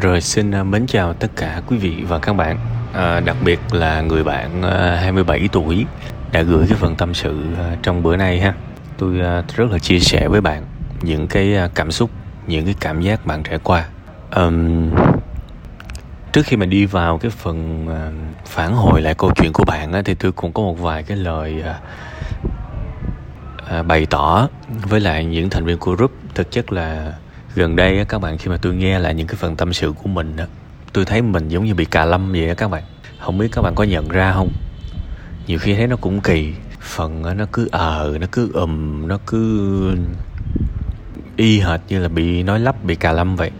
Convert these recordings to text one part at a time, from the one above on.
Rồi xin à, mến chào tất cả quý vị và các bạn. À, Đặc biệt là người bạn à, 27 tuổi đã gửi cái phần tâm sự à, trong bữa nay ha. Tôi à, rất là chia sẻ với bạn những cái à, cảm xúc, những cái cảm giác bạn trải qua. Um, Trước khi mà đi vào cái phần à, phản hồi lại câu chuyện của bạn á, thì tôi cũng có một vài cái lời à, à, bày tỏ với lại những thành viên của group. Thực chất là gần đây á, các bạn khi mà tôi nghe lại những cái phần tâm sự của mình á, tôi thấy mình giống như bị cà lâm vậy á các bạn. Không biết các bạn có nhận ra không? Nhiều khi thấy nó cũng kỳ. Phần á, nó cứ ờ nó cứ ầm nó cứ y hệt như là bị nói lắp bị cà lâm vậy.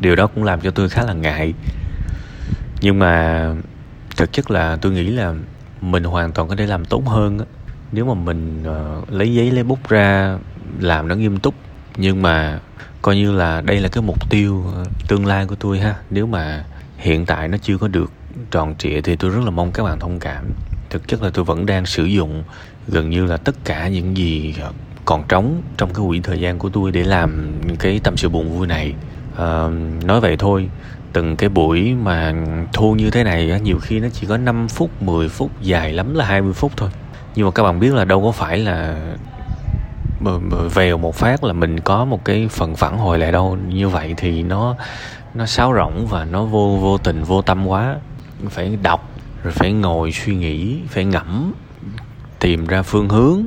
Điều đó cũng làm cho tôi khá là ngại. Nhưng mà thực chất là tôi nghĩ là mình hoàn toàn có thể làm tốt hơn á. Nếu mà mình uh, lấy giấy lấy bút ra làm nó nghiêm túc nhưng mà coi như là đây là cái mục tiêu ờ, tương lai của tôi ha. Nếu mà hiện tại nó chưa có được tròn trịa thì tôi rất là mong các bạn thông cảm. Thực chất là tôi vẫn đang sử dụng gần như là tất cả những gì ờ, còn trống trong cái quỹ thời gian của tôi để làm cái tâm sự buồn vui này. À, nói vậy thôi từng cái buổi mà thu như thế này nhiều khi nó chỉ có 5 phút 10 phút dài lắm là 20 phút thôi. Nhưng mà các bạn biết là đâu có phải là vèo một phát là mình có một cái phần phản hồi lại đâu. Như vậy thì nó nó sáo rỗng và nó vô vô tình, vô tâm quá. Phải đọc, rồi phải ngồi suy nghĩ, phải ngẫm, tìm ra phương hướng.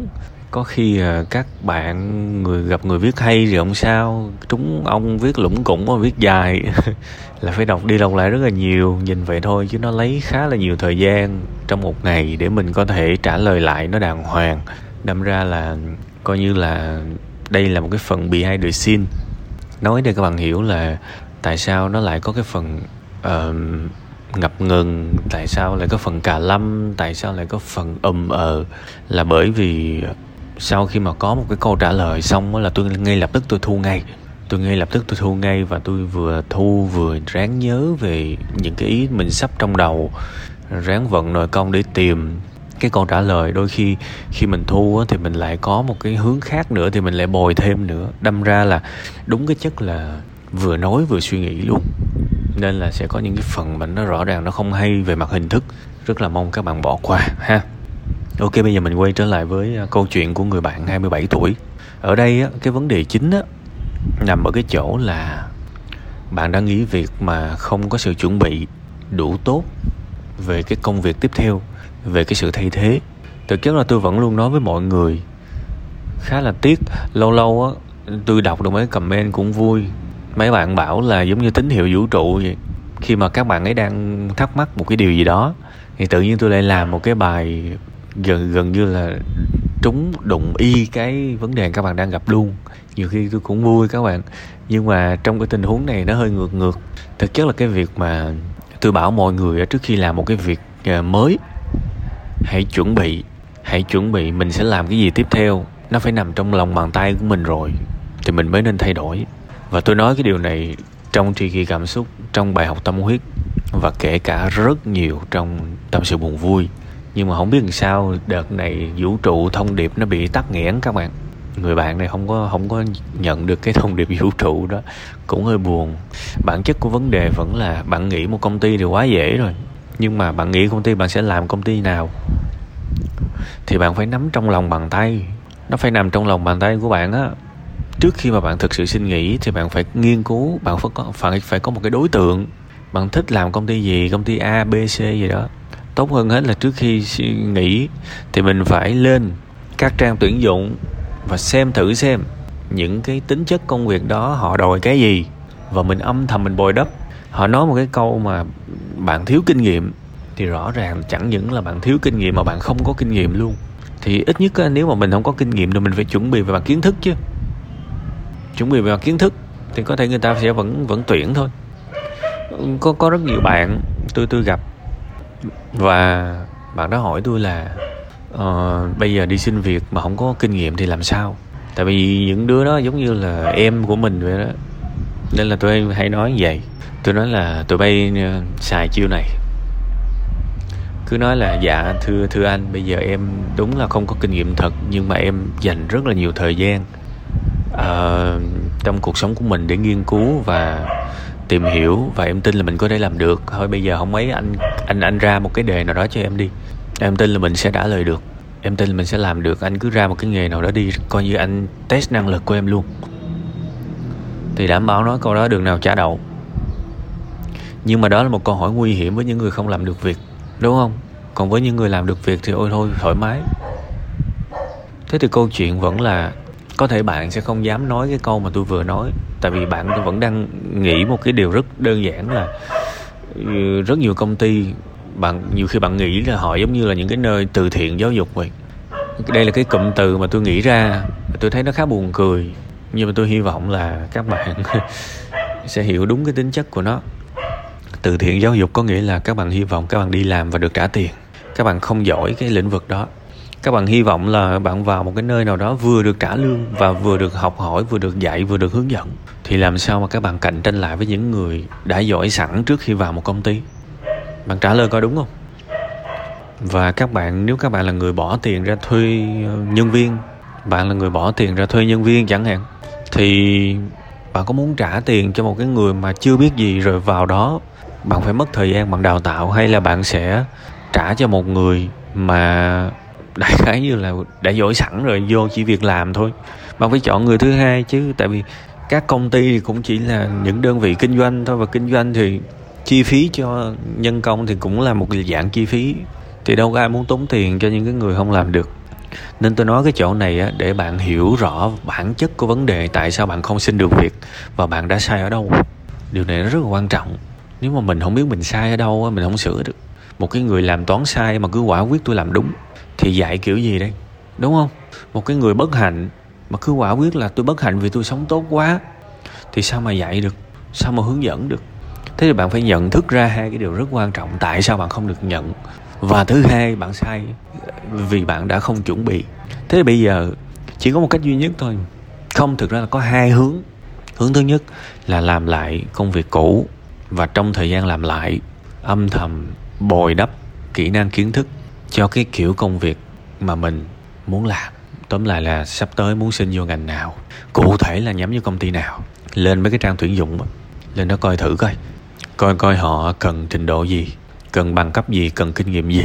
Có khi à, các bạn người, gặp người viết hay thì không sao. Trúng ông viết lủng củng và viết dài là phải đọc, đi đọc lại rất là nhiều, nhìn vậy thôi, chứ nó lấy khá là nhiều thời gian trong một ngày để mình có thể trả lời lại nó đàng hoàng. Đâm ra là coi như là đây là một cái phần behind the scene nói để các bạn hiểu là tại sao nó lại có cái phần uh, ngập ngừng tại sao lại có phần cà lâm tại sao lại có phần ầm ờ là bởi vì sau khi mà có một cái câu trả lời xong là tôi ngay lập tức tôi thu ngay. Tôi ngay lập tức tôi thu ngay và tôi vừa thu vừa ráng nhớ về những cái ý mình sắp trong đầu. Ráng vận nội công để tìm cái câu trả lời đôi khi khi mình thu á, thì mình lại có một cái hướng khác nữa thì mình lại bồi thêm nữa. Đâm ra là đúng cái chất là vừa nói vừa suy nghĩ luôn. Nên là sẽ có những cái phần mà nó rõ ràng nó không hay về mặt hình thức. Rất là mong các bạn bỏ qua ha. Ok bây giờ mình quay trở lại với à, câu chuyện của người bạn 27 tuổi. Ở đây á, cái vấn đề chính á, nằm ở cái chỗ là bạn đang nghĩ việc mà không có sự chuẩn bị đủ tốt về cái công việc tiếp theo về cái sự thay thế. Thực chất là tôi vẫn luôn nói với mọi người. Khá là tiếc, lâu lâu á, tôi đọc được mấy comment cũng vui. Mấy bạn bảo là giống như tín hiệu vũ trụ vậy. Khi mà các bạn ấy đang thắc mắc một cái điều gì đó, thì tự nhiên tôi lại làm một cái bài gần gần như là trúng đụng y cái vấn đề các bạn đang gặp luôn. Nhiều khi tôi cũng vui các bạn. Nhưng mà trong cái tình huống này nó hơi ngược ngược. Thực chất là cái việc mà tôi bảo mọi người trước khi làm một cái việc à, mới hãy chuẩn bị, hãy chuẩn bị, mình sẽ làm cái gì tiếp theo? Nó phải nằm trong lòng bàn tay của mình rồi, thì mình mới nên thay đổi. Và tôi nói cái điều này trong tri kỳ cảm xúc, trong bài học tâm huyết, và kể cả rất nhiều trong tâm sự buồn vui. Nhưng mà không biết làm sao đợt này vũ trụ thông điệp nó bị tắc nghẽn các bạn. Người bạn này không có không có nhận được cái thông điệp vũ trụ đó. Cũng hơi buồn. Bản chất của vấn đề vẫn là bạn nghĩ một công ty thì quá dễ rồi nhưng mà bạn nghĩ công ty bạn sẽ làm công ty nào? Thì bạn phải nắm trong lòng bàn tay. Nó phải nằm trong lòng bàn tay của bạn á. Trước khi mà bạn thực sự xin nghỉ thì bạn phải nghiên cứu, bạn phải có, phải phải có một cái đối tượng. Bạn thích làm công ty gì? Công ty a, b, c gì đó. Tốt hơn hết là trước khi nghỉ thì mình phải lên các trang tuyển dụng và xem thử xem những cái tính chất công việc đó họ đòi cái gì. Và mình âm thầm mình bồi đắp. Họ nói một cái câu mà bạn thiếu kinh nghiệm thì rõ ràng chẳng những là bạn thiếu kinh nghiệm mà bạn không có kinh nghiệm luôn. Thì ít nhất nếu mà mình không có kinh nghiệm thì mình phải chuẩn bị về mặt kiến thức chứ. Chuẩn bị về mặt kiến thức thì có thể người ta sẽ vẫn vẫn tuyển thôi. Có có rất nhiều bạn tôi tôi gặp và bạn đó hỏi tôi là uh, bây giờ đi xin việc mà không có kinh nghiệm thì làm sao? Tại vì những đứa đó giống như là em của mình vậy đó. Nên là tôi hay nói vậy tôi nói là tụi bay ờ, xài chiêu này. Cứ nói là dạ thưa thưa anh bây giờ em đúng là không có kinh nghiệm thật nhưng mà em dành rất là nhiều thời gian uh, trong cuộc sống của mình để nghiên cứu và tìm hiểu và em tin là mình có thể làm được. Thôi bây giờ không mấy anh anh anh ra một cái đề nào đó cho em đi. Em tin là mình sẽ trả lời được. Em tin là mình sẽ làm được. Anh cứ ra một cái nghề nào đó đi coi như anh test năng lực của em luôn. Thì đảm bảo nói câu đó đường nào trả đậu nhưng mà đó là một câu hỏi nguy hiểm với những người không làm được việc, đúng không? Còn với những người làm được việc thì ôi thôi, thoải mái. Thế thì câu chuyện vẫn là có thể bạn sẽ không dám nói cái câu mà tôi vừa nói, tại vì bạn vẫn đang nghĩ một cái điều rất đơn giản là ừ, rất nhiều công ty, bạn, nhiều khi bạn nghĩ là họ giống như là những cái nơi từ thiện giáo dục vậy. Đây là cái cụm từ mà tôi nghĩ ra, tôi thấy nó khá buồn cười. Nhưng mà tôi hy vọng là các bạn sẽ hiểu đúng cái tính chất của nó từ thiện giáo dục có nghĩa là các bạn hy vọng các bạn đi làm và được trả tiền. Các bạn không giỏi cái lĩnh vực đó. Các bạn hy vọng là bạn vào một cái nơi nào đó vừa được trả lương và vừa được học hỏi, vừa được dạy, vừa được hướng dẫn. Thì làm sao mà các bạn cạnh tranh lại với những người đã giỏi sẵn trước khi vào một công ty? Bạn trả lời coi đúng không? Và các bạn, nếu các bạn là người bỏ tiền ra thuê ờ, nhân viên, bạn là người bỏ tiền ra thuê nhân viên chẳng hạn, thì bạn có muốn trả tiền cho một cái người mà chưa biết gì rồi vào đó? Bạn phải mất thời gian bạn đào tạo hay là bạn sẽ trả cho một người mà đại khái như là đã giỏi sẵn rồi, vô chỉ việc làm thôi. Bạn phải chọn người thứ hai chứ, tại vì các công ty thì cũng chỉ là những đơn vị kinh doanh thôi, và kinh doanh thì chi phí cho nhân công thì cũng là một dạng chi phí. Thì đâu có ai muốn tốn tiền cho những cái người không làm được nên tôi nói cái chỗ này á, để bạn hiểu rõ bản chất của vấn đề tại sao bạn không xin được việc và bạn đã sai ở đâu. Điều này nó rất là quan trọng. Nếu mà mình không biết mình sai ở đâu á, mình không sửa được. Một cái người làm toán sai mà cứ quả quyết tôi làm đúng thì dạy kiểu gì đây? Đúng không? Một cái người bất hạnh mà cứ quả quyết là tôi bất hạnh vì tôi sống tốt quá thì sao mà dạy được? Sao mà hướng dẫn được? Thế thì bạn phải nhận thức ra hai cái điều rất quan trọng tại sao bạn không được nhận và thứ hai, bạn sai, vì bạn đã không chuẩn bị. Thế thì bây giờ, chỉ có một cách duy nhất thôi. Không, thực ra là có hai hướng. Hướng thứ nhất là làm lại công việc cũ và trong thời gian làm lại, âm thầm bồi đắp kỹ năng kiến thức cho cái kiểu công việc mà mình muốn làm. Tóm lại là sắp tới muốn xin vô ngành nào, cụ thể là nhắm vô công ty nào, lên mấy cái trang tuyển dụng. Lên đó coi thử coi. Coi coi họ cần trình độ gì cần bằng cấp gì, cần kinh nghiệm gì.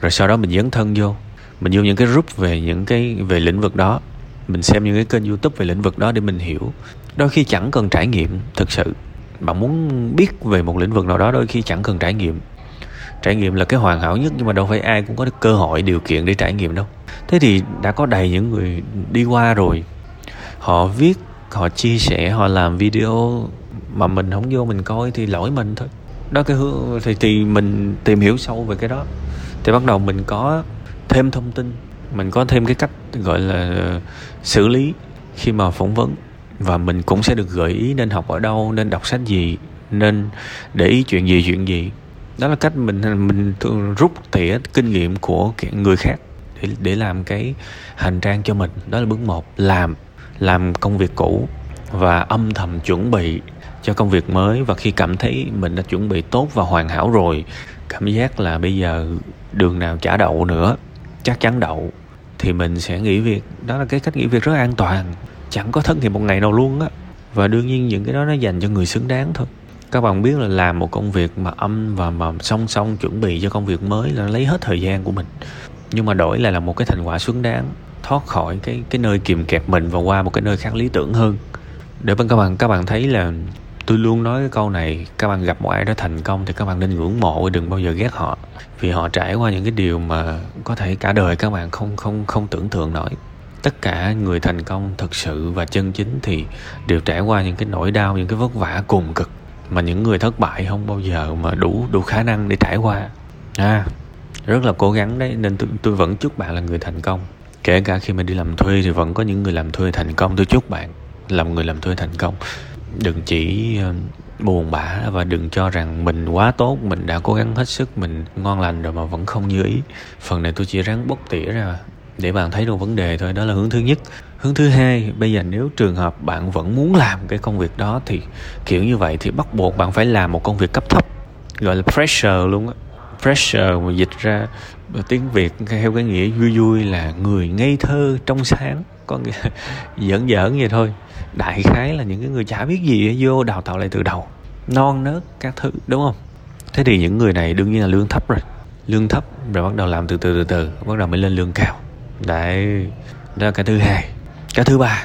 Rồi sau đó mình dấn thân vô. Mình vô những cái group về những cái, về lĩnh vực đó. Mình xem những cái kênh youtube về lĩnh vực đó để mình hiểu. Đôi khi chẳng cần trải nghiệm, thực sự. Bạn muốn biết về một lĩnh vực nào đó, đôi khi chẳng cần trải nghiệm. Trải nghiệm là cái hoàn hảo nhất, nhưng mà đâu phải ai cũng có cơ hội, điều kiện để trải nghiệm đâu. Thế thì đã có đầy những người đi qua rồi. Họ viết, họ chia sẻ, họ làm video mà mình không vô mình coi thì lỗi mình thôi đó, cái hướng, thì thì mình tìm hiểu sâu về cái đó. Thì bắt đầu mình có thêm thông tin, mình có thêm cái cách, gọi là, xử lý khi mà phỏng vấn. Và mình cũng sẽ được gợi ý nên học ở đâu, nên đọc sách gì, nên để ý chuyện gì chuyện gì. Đó là cách mình mình rút tỉa kinh nghiệm của người khác để để làm cái hành trang cho mình. Đó là bước một, làm làm công việc cũ và âm thầm chuẩn bị cho công việc mới và khi cảm thấy mình đã chuẩn bị tốt và hoàn hảo rồi, cảm giác là bây giờ đường nào trả đậu nữa, chắc chắn đậu, thì mình sẽ nghỉ việc. Đó là cái cách nghỉ việc rất an toàn, chẳng có thất nghiệp một ngày nào luôn á. Và đương nhiên những cái đó nó dành cho người xứng đáng thôi. Các bạn biết là làm một công việc mà âm và mà song song chuẩn bị cho công việc mới là lấy hết thời gian của mình. Nhưng mà đổi lại là một cái thành quả xứng đáng, thoát khỏi cái cái nơi kìm kẹp mình và qua một cái nơi khác lý tưởng hơn. Để bên các bạn các bạn thấy là tôi luôn nói cái câu này các bạn gặp một ai đó thành công thì các bạn nên ngưỡng mộ đừng bao giờ ghét họ. Vì họ trải qua những cái điều mà có thể cả đời các bạn không không không tưởng tượng nổi. Tất cả người thành công thực sự và chân chính thì đều trải qua những cái nỗi đau những cái vất vả cùng cực. Mà những người thất bại không bao giờ mà đủ đủ khả năng để trải qua. À rất là cố gắng đấy nên tôi, tôi vẫn chúc bạn là người thành công. Kể cả khi mà đi làm thuê thì vẫn có những người làm thuê thành công. Tôi chúc bạn làm người làm thuê thành công đừng chỉ ờ, buồn bã và đừng cho rằng mình quá tốt, mình đã cố gắng hết sức, mình ngon lành rồi mà vẫn không như ý. Phần này tôi chỉ ráng bóc tỉa ra để bạn thấy được vấn đề thôi, đó là hướng thứ nhất. Hướng thứ hai, bây giờ nếu trường hợp bạn vẫn muốn làm cái công việc đó thì kiểu như vậy thì bắt buộc bạn phải làm một công việc cấp thấp, gọi là pressure luôn á pressure mà dịch ra tiếng việt theo cái nghĩa vui vui là người ngây thơ trong sáng. Có nghĩa giỡn giỡn vậy thôi. Đại khái là những cái người chả biết gì vô đào tạo lại từ đầu. Non nớt các thứ, đúng không? Thế thì những người này đương nhiên là lương thấp rồi. Lương thấp, rồi bắt đầu làm từ từ từ từ, bắt đầu mới lên lương cao. Đấy, đó là cái thứ hai. Cái thứ ba,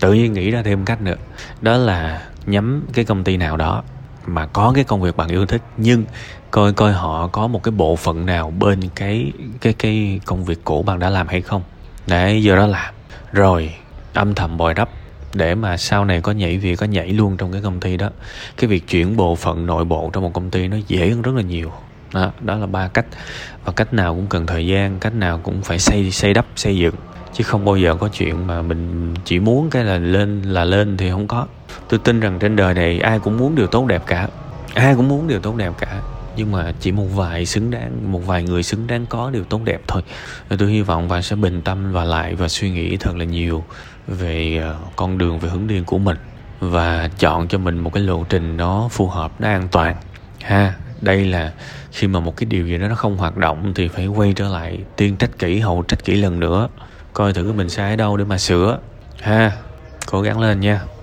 tự nhiên nghĩ ra thêm cách nữa. Đó là nhắm cái công ty nào đó mà có cái công việc bạn yêu thích nhưng coi coi họ có một cái bộ phận nào bên cái cái cái công việc cũ bạn đã làm hay không? Để giờ đó làm. Rồi âm thầm bồi đắp để mà sau này có nhảy việc có nhảy luôn trong cái công ty đó. Cái việc chuyển bộ phận nội bộ trong một công ty nó dễ hơn rất là nhiều. Đó, đó là ba cách. Và cách nào cũng cần thời gian cách nào cũng phải xây xây đắp xây dựng chứ không bao giờ có chuyện mà mình chỉ muốn cái là lên là lên thì không có. Tôi tin rằng trên đời này ai cũng muốn điều tốt đẹp cả. Ai cũng muốn điều tốt đẹp cả. Nhưng mà chỉ một vài xứng đáng, một vài người xứng đáng có điều tốt đẹp thôi. Tôi hy vọng bạn sẽ bình tâm và lại và suy nghĩ thật là nhiều về ờ, con đường về hướng đi của mình. Và chọn cho mình một cái lộ trình nó phù hợp, nó an toàn. Ha, đây là khi mà một cái điều gì đó nó không hoạt động thì phải quay trở lại, tiên trách kỹ, hậu trách kỹ lần nữa coi thử mình sai ở đâu để mà sửa. Ha cố gắng lên nha.